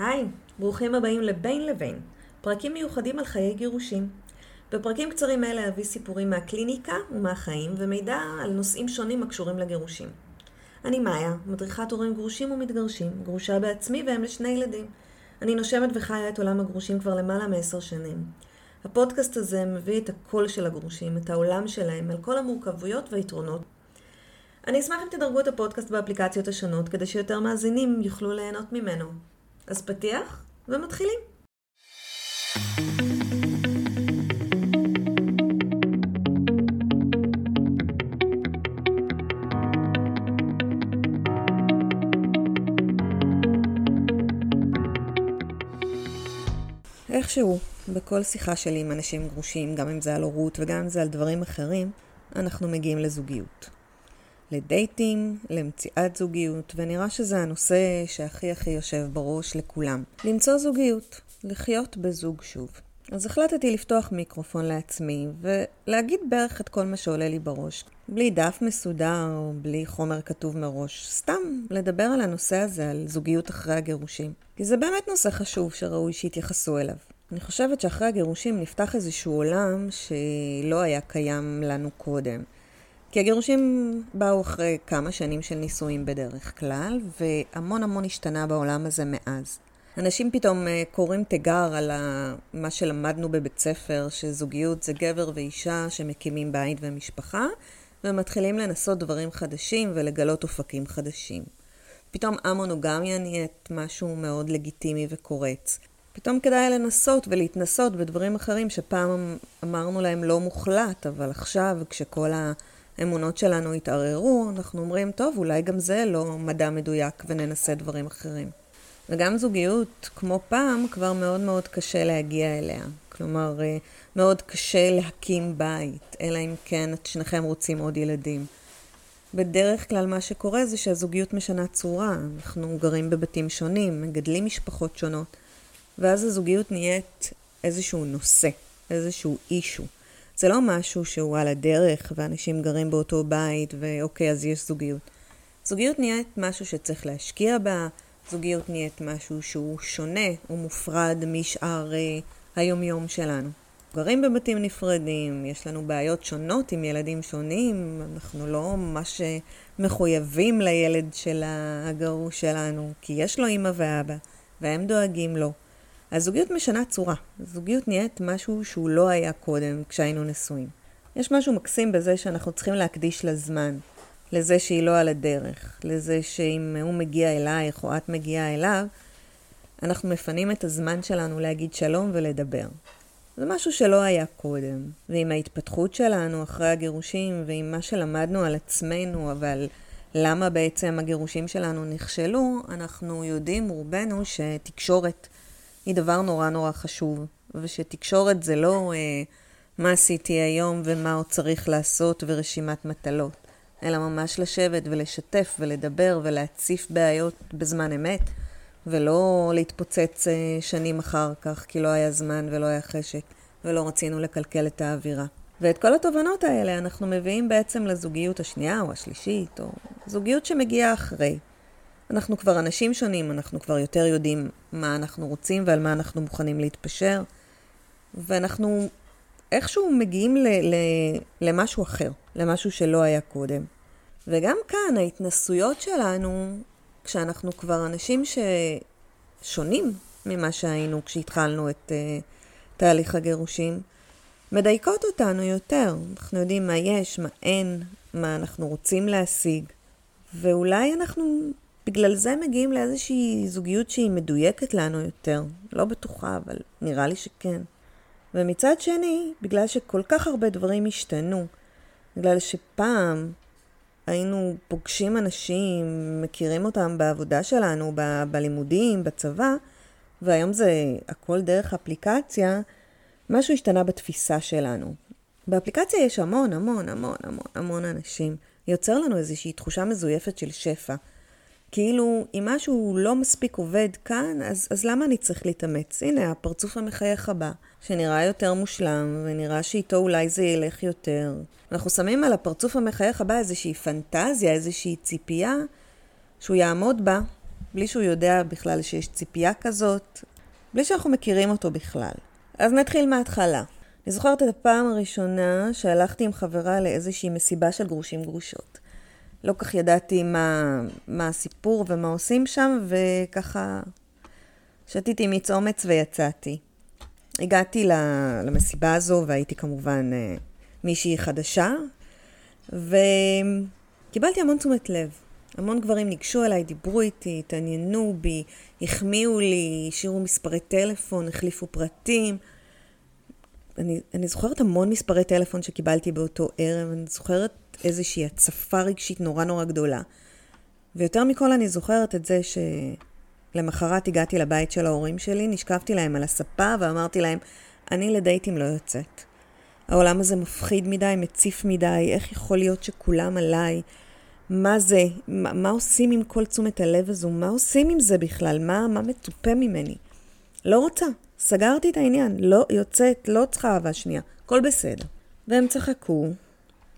היי, ברוכים הבאים לבין לבין, פרקים מיוחדים על חיי גירושים. בפרקים קצרים אלה אביא סיפורים מהקליניקה ומהחיים ומידע על נושאים שונים הקשורים לגירושים. אני מאיה, מדריכת הורים גרושים ומתגרשים, גרושה בעצמי ואם לשני ילדים. אני נושמת וחיה את עולם הגרושים כבר למעלה מעשר שנים. הפודקאסט הזה מביא את הקול של הגרושים, את העולם שלהם, על כל המורכבויות והיתרונות. אני אשמח אם תדרגו את הפודקאסט באפליקציות השונות, כדי שיותר מאזינים יוכלו ליהנות ממנו. אז פתיח, ומתחילים. איכשהו, בכל שיחה שלי עם אנשים גרושים, גם אם זה על הורות וגם אם זה על דברים אחרים, אנחנו מגיעים לזוגיות. לדייטים, למציאת זוגיות, ונראה שזה הנושא שהכי הכי יושב בראש לכולם. למצוא זוגיות, לחיות בזוג שוב. אז החלטתי לפתוח מיקרופון לעצמי ולהגיד בערך את כל מה שעולה לי בראש. בלי דף מסודר או בלי חומר כתוב מראש. סתם לדבר על הנושא הזה, על זוגיות אחרי הגירושים. כי זה באמת נושא חשוב שראוי שיתייחסו אליו. אני חושבת שאחרי הגירושים נפתח איזשהו עולם שלא היה קיים לנו קודם. כי הגירושים באו אחרי כמה שנים של נישואים בדרך כלל, והמון המון השתנה בעולם הזה מאז. אנשים פתאום אה, קוראים תיגר על מה שלמדנו בבית ספר, שזוגיות זה גבר ואישה שמקימים בית ומשפחה, ומתחילים לנסות דברים חדשים ולגלות אופקים חדשים. פתאום המונוגמיה נהיית משהו מאוד לגיטימי וקורץ. פתאום כדאי לנסות ולהתנסות בדברים אחרים שפעם אמרנו להם לא מוחלט, אבל עכשיו, כשכל האמונות שלנו התערערו, אנחנו אומרים, טוב, אולי גם זה לא מדע מדויק וננסה דברים אחרים. וגם זוגיות, כמו פעם, כבר מאוד מאוד קשה להגיע אליה. כלומר, אה, מאוד קשה להקים בית, אלא אם כן את שניכם רוצים עוד ילדים. בדרך כלל מה שקורה זה שהזוגיות משנה צורה. אנחנו גרים בבתים שונים, מגדלים משפחות שונות, ואז הזוגיות נהיית איזשהו נושא, איזשהו אישו. זה לא משהו שהוא על הדרך ואנשים גרים באותו בית ואוקיי, אז יש זוגיות. זוגיות נהיית משהו שצריך להשקיע בה, זוגיות נהיית משהו שהוא שונה ומופרד משאר uh, היומיום שלנו. גרים בבתים נפרדים, יש לנו בעיות שונות עם ילדים שונים, אנחנו לא ממש אה, מחויבים לילד של הגרוש שלנו, כי יש לו אימא ואבא, והם דואגים לו. הזוגיות משנה צורה. הזוגיות נהיית משהו שהוא לא היה קודם כשהיינו נשואים. יש משהו מקסים בזה שאנחנו צריכים להקדיש לה זמן. לזה שהיא לא על הדרך. לזה שאם הוא מגיע אלייך או את מגיעה אליו, אנחנו מפנים את הזמן שלנו להגיד שלום ולדבר. זה משהו שלא היה קודם. ועם ההתפתחות שלנו אחרי הגירושים, ועם מה שלמדנו על עצמנו, אבל למה בעצם הגירושים שלנו נכשלו, אנחנו יודעים, רובנו, שתקשורת היא דבר נורא נורא חשוב, ושתקשורת זה לא אה, מה עשיתי היום ומה עוד צריך לעשות ורשימת מטלות, אלא ממש לשבת ולשתף ולדבר ולהציף בעיות בזמן אמת, ולא להתפוצץ אה, שנים אחר כך, כי לא היה זמן ולא היה חשק, ולא רצינו לקלקל את האווירה. ואת כל התובנות האלה אנחנו מביאים בעצם לזוגיות השנייה או השלישית, או זוגיות שמגיעה אחרי. אנחנו כבר אנשים שונים, אנחנו כבר יותר יודעים מה אנחנו רוצים ועל מה אנחנו מוכנים להתפשר, ואנחנו איכשהו מגיעים ל- ל- למשהו אחר, למשהו שלא היה קודם. וגם כאן ההתנסויות שלנו, כשאנחנו כבר אנשים ששונים ממה שהיינו כשהתחלנו את uh, תהליך הגירושים, מדייקות אותנו יותר. אנחנו יודעים מה יש, מה אין, מה אנחנו רוצים להשיג, ואולי אנחנו בגלל זה מגיעים לאיזושהי זוגיות שהיא מדויקת לנו יותר. לא בטוחה, אבל נראה לי שכן. ומצד שני, בגלל שכל כך הרבה דברים השתנו, בגלל שפעם היינו פוגשים אנשים, מכירים אותם בעבודה שלנו, ב- בלימודים, בצבא, והיום זה הכל דרך אפליקציה, משהו השתנה בתפיסה שלנו. באפליקציה יש המון, המון, המון, המון, המון אנשים. יוצר לנו איזושהי תחושה מזויפת של שפע. כאילו, אם משהו לא מספיק עובד כאן, אז, אז למה אני צריך להתאמץ? הנה, הפרצוף המחייך הבא, שנראה יותר מושלם, ונראה שאיתו אולי זה ילך יותר. אנחנו שמים על הפרצוף המחייך הבא איזושהי פנטזיה, איזושהי ציפייה, שהוא יעמוד בה, בלי שהוא יודע בכלל שיש ציפייה כזאת, בלי שאנחנו מכירים אותו בכלל. אז נתחיל מההתחלה. אני זוכרת את הפעם הראשונה שהלכתי עם חברה לאיזושהי מסיבה של גרושים גרושות. לא כך ידעתי מה, מה הסיפור ומה עושים שם, וככה שתיתי מיץ אומץ ויצאתי. הגעתי למסיבה הזו והייתי כמובן אה, מישהי חדשה, וקיבלתי המון תשומת לב. המון גברים ניגשו אליי, דיברו איתי, התעניינו בי, החמיאו לי, השאירו מספרי טלפון, החליפו פרטים. אני, אני זוכרת המון מספרי טלפון שקיבלתי באותו ערב, אני זוכרת איזושהי הצפה רגשית נורא נורא גדולה. ויותר מכל אני זוכרת את זה שלמחרת הגעתי לבית של ההורים שלי, נשכבתי להם על הספה ואמרתי להם, אני לדייטים לא יוצאת. העולם הזה מפחיד מדי, מציף מדי, איך יכול להיות שכולם עליי? מה זה? מה, מה עושים עם כל תשומת הלב הזו? מה עושים עם זה בכלל? מה, מה מצופה ממני? לא רוצה. סגרתי את העניין. לא יוצאת, לא צריכה אהבה שנייה. הכל בסדר. והם צחקו,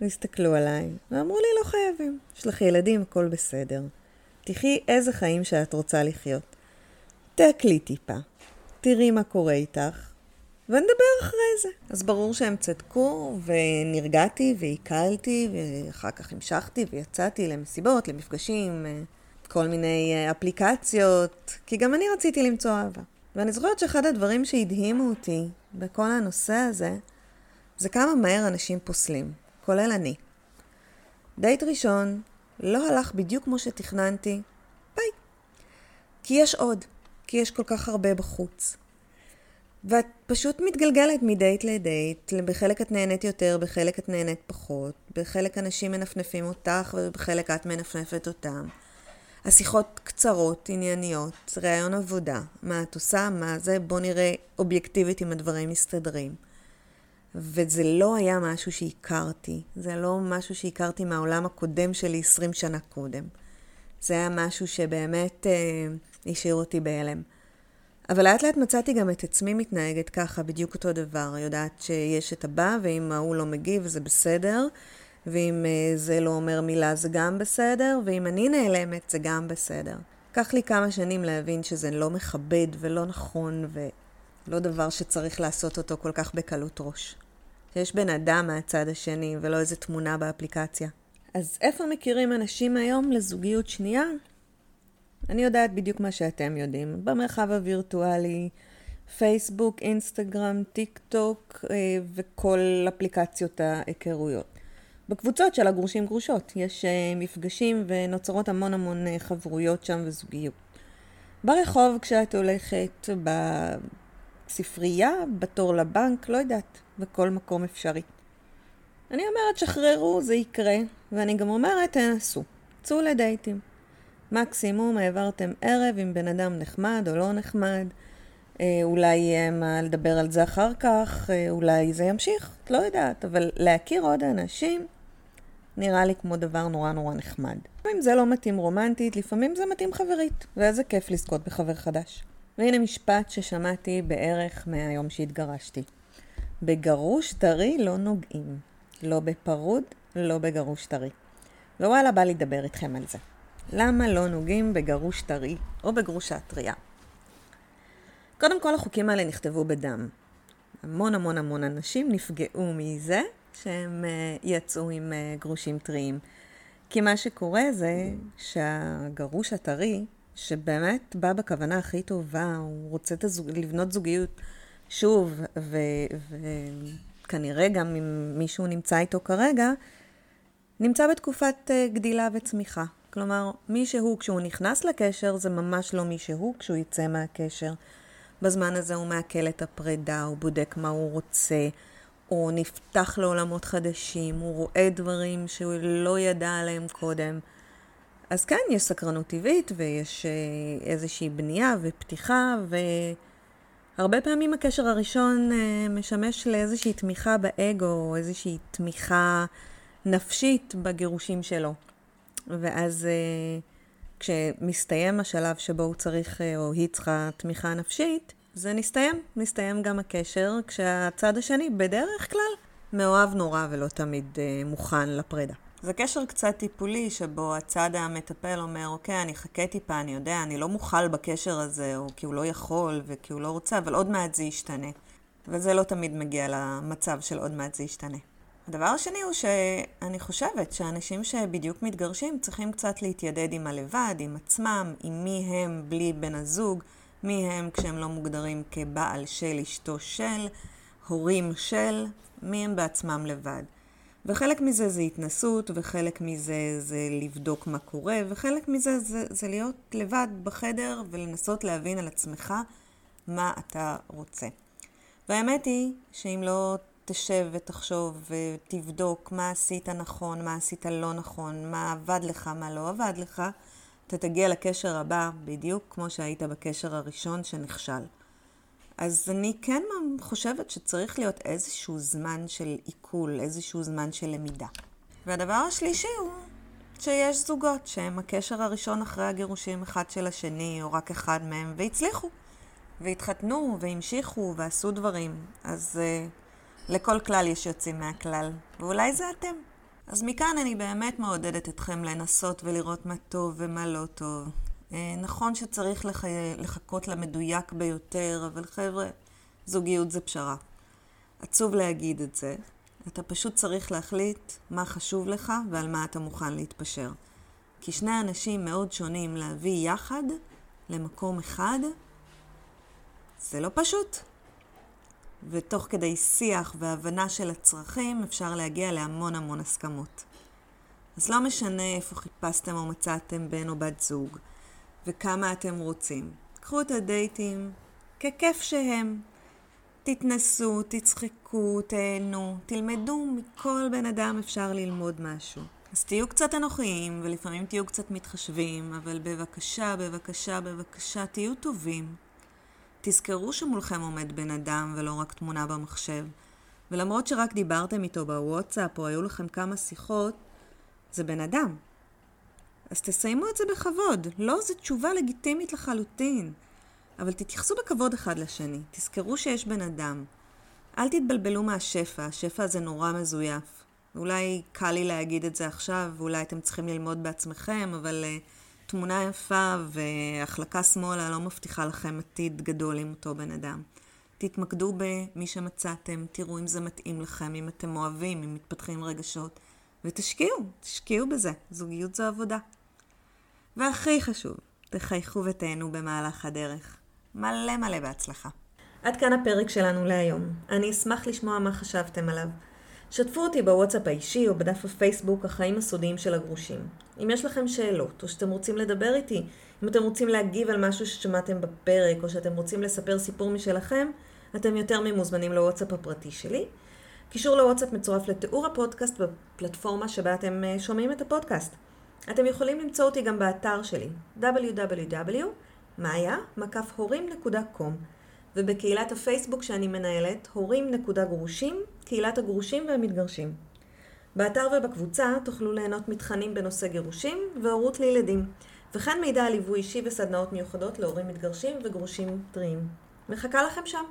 והסתכלו עליי, ואמרו לי, לא חייבים. יש לך ילדים, הכל בסדר. תחי איזה חיים שאת רוצה לחיות. תעקלי טיפה. תראי מה קורה איתך. ונדבר אחרי זה. אז ברור שהם צדקו, ונרגעתי, ועיכלתי, ואחר כך המשכתי, ויצאתי למסיבות, למפגשים, כל מיני אה, אפליקציות, כי גם אני רציתי למצוא אהבה. ואני זוכרת שאחד הדברים שהדהימו אותי בכל הנושא הזה, זה כמה מהר אנשים פוסלים, כולל אני. דייט ראשון לא הלך בדיוק כמו שתכננתי, ביי. כי יש עוד, כי יש כל כך הרבה בחוץ. ואת פשוט מתגלגלת מדייט לדייט, בחלק את נהנית יותר, בחלק את נהנית פחות, בחלק אנשים מנפנפים אותך ובחלק את מנפנפת אותם. השיחות קצרות, ענייניות, ראיון עבודה, מה את עושה, מה זה, בוא נראה אובייקטיבית אם הדברים מסתדרים. וזה לא היה משהו שהכרתי, זה לא משהו שהכרתי מהעולם הקודם שלי 20 שנה קודם. זה היה משהו שבאמת אה, השאיר אותי בהלם. אבל לאט לאט מצאתי גם את עצמי מתנהגת ככה, בדיוק אותו דבר. יודעת שיש את הבא, ואם ההוא לא מגיב זה בסדר, ואם uh, זה לא אומר מילה זה גם בסדר, ואם אני נעלמת זה גם בסדר. לקח לי כמה שנים להבין שזה לא מכבד ולא נכון, ולא דבר שצריך לעשות אותו כל כך בקלות ראש. שיש בן אדם מהצד השני, ולא איזה תמונה באפליקציה. אז איפה מכירים אנשים היום לזוגיות שנייה? אני יודעת בדיוק מה שאתם יודעים. במרחב הווירטואלי, פייסבוק, אינסטגרם, טיק טוק אה, וכל אפליקציות ההיכרויות. בקבוצות של הגרושים גרושות יש אה, מפגשים ונוצרות המון המון אה, חברויות שם וזוגיות. ברחוב כשאת הולכת, בספרייה, בתור לבנק, לא יודעת, בכל מקום אפשרי. אני אומרת, שחררו, זה יקרה, ואני גם אומרת, תנסו, צאו לדייטים. מקסימום העברתם ערב עם בן אדם נחמד או לא נחמד, אה, אולי יהיה מה לדבר על זה אחר כך, אה, אולי זה ימשיך, את לא יודעת, אבל להכיר עוד אנשים נראה לי כמו דבר נורא נורא נחמד. אם זה לא מתאים רומנטית, לפעמים זה מתאים חברית, ואיזה כיף לזכות בחבר חדש. והנה משפט ששמעתי בערך מהיום שהתגרשתי. בגרוש טרי לא נוגעים. לא בפרוד, לא בגרוש טרי. ווואלה, בא לי לדבר איתכם על זה. למה לא נוגעים בגרוש טרי או בגרושה טריה? קודם כל החוקים האלה נכתבו בדם. המון המון המון אנשים נפגעו מזה שהם uh, יצאו עם uh, גרושים טריים. כי מה שקורה זה שהגרוש הטרי, שבאמת בא בכוונה הכי טובה, הוא רוצה הזוג... לבנות זוגיות שוב, וכנראה ו... גם אם מישהו נמצא איתו כרגע, נמצא בתקופת uh, גדילה וצמיחה. כלומר, מי שהוא כשהוא נכנס לקשר זה ממש לא מי שהוא כשהוא יצא מהקשר. בזמן הזה הוא מעכל את הפרידה, הוא בודק מה הוא רוצה, הוא נפתח לעולמות חדשים, הוא רואה דברים שהוא לא ידע עליהם קודם. אז כן, יש סקרנות טבעית ויש אה, איזושהי בנייה ופתיחה, והרבה פעמים הקשר הראשון אה, משמש לאיזושהי תמיכה באגו, או איזושהי תמיכה נפשית בגירושים שלו. ואז אה, כשמסתיים השלב שבו הוא צריך, או היא צריכה תמיכה נפשית, זה נסתיים, נסתיים גם הקשר, כשהצד השני בדרך כלל מאוהב נורא ולא תמיד מוכן לפרידה. זה קשר קצת טיפולי, שבו הצד המטפל אומר, אוקיי, אני אחכה טיפה, אני יודע, אני לא מוכל בקשר הזה, או כי הוא לא יכול וכי הוא לא רוצה, אבל עוד מעט זה ישתנה. וזה לא תמיד מגיע למצב של עוד מעט זה ישתנה. הדבר השני הוא שאני חושבת שאנשים שבדיוק מתגרשים צריכים קצת להתיידד עם הלבד, עם עצמם, עם מי הם בלי בן הזוג, מי הם כשהם לא מוגדרים כבעל של אשתו של, הורים של, מי הם בעצמם לבד. וחלק מזה זה התנסות, וחלק מזה זה לבדוק מה קורה, וחלק מזה זה, זה להיות לבד בחדר ולנסות להבין על עצמך מה אתה רוצה. והאמת היא שאם לא תשב ותחשוב ותבדוק מה עשית נכון, מה עשית לא נכון, מה עבד לך, מה לא עבד לך, אתה תגיע לקשר הבא בדיוק כמו שהיית בקשר הראשון שנכשל. אז אני כן חושבת שצריך להיות איזשהו זמן של עיכול, איזשהו זמן של למידה. והדבר השלישי הוא שיש זוגות שהם הקשר הראשון אחרי הגירושים אחד של השני, או רק אחד מהם, והצליחו. והתחתנו, והמשיכו, ועשו דברים. אז uh, לכל כלל יש יוצאים מהכלל, ואולי זה אתם. אז מכאן אני באמת מעודדת אתכם לנסות ולראות מה טוב ומה לא טוב. אה, נכון שצריך לח... לחכות למדויק ביותר, אבל חבר'ה, זוגיות זה פשרה. עצוב להגיד את זה. אתה פשוט צריך להחליט מה חשוב לך ועל מה אתה מוכן להתפשר. כי שני אנשים מאוד שונים להביא יחד למקום אחד, זה לא פשוט. ותוך כדי שיח והבנה של הצרכים אפשר להגיע להמון המון הסכמות. אז לא משנה איפה חיפשתם או מצאתם בן או בת זוג, וכמה אתם רוצים. קחו את הדייטים ככיף שהם. תתנסו, תצחקו, תהנו, תלמדו, מכל בן אדם אפשר ללמוד משהו. אז תהיו קצת אנוכיים, ולפעמים תהיו קצת מתחשבים, אבל בבקשה, בבקשה, בבקשה, תהיו טובים. תזכרו שמולכם עומד בן אדם ולא רק תמונה במחשב. ולמרות שרק דיברתם איתו בוואטסאפ או היו לכם כמה שיחות, זה בן אדם. אז תסיימו את זה בכבוד. לא, זו תשובה לגיטימית לחלוטין. אבל תתייחסו בכבוד אחד לשני. תזכרו שיש בן אדם. אל תתבלבלו מהשפע, השפע הזה נורא מזויף. אולי קל לי להגיד את זה עכשיו, ואולי אתם צריכים ללמוד בעצמכם, אבל uh, תמונה יפה והחלקה שמאלה לא מבטיחה לכם עתיד גדול עם אותו בן אדם. תתמקדו במי שמצאתם, תראו אם זה מתאים לכם, אם אתם אוהבים, אם מתפתחים רגשות, ותשקיעו, תשקיעו בזה. זוגיות זו עבודה. והכי חשוב, תחייכו ותהנו במהלך הדרך. מלא מלא בהצלחה. עד כאן הפרק שלנו להיום. אני אשמח לשמוע מה חשבתם עליו. שתפו אותי בוואטסאפ האישי או בדף הפייסבוק החיים הסודיים של הגרושים. אם יש לכם שאלות, או שאתם רוצים לדבר איתי, אם אתם רוצים להגיב על משהו ששמעתם בפרק, או שאתם רוצים לספר סיפור משלכם, אתם יותר ממוזמנים לוואטסאפ הפרטי שלי. קישור לוואטסאפ מצורף לתיאור הפודקאסט בפלטפורמה שבה אתם אה, שומעים את הפודקאסט. אתם יכולים למצוא אותי גם באתר שלי www.maya.com ובקהילת הפייסבוק שאני מנהלת, הורים.גרושים, קהילת הגרושים והמתגרשים. באתר ובקבוצה תוכלו ליהנות מתכנים בנושא גירושים והורות לילדים, וכן מידע על ליווי אישי וסדנאות מיוחדות להורים מתגרשים וגרושים טריים. מחכה לכם שם.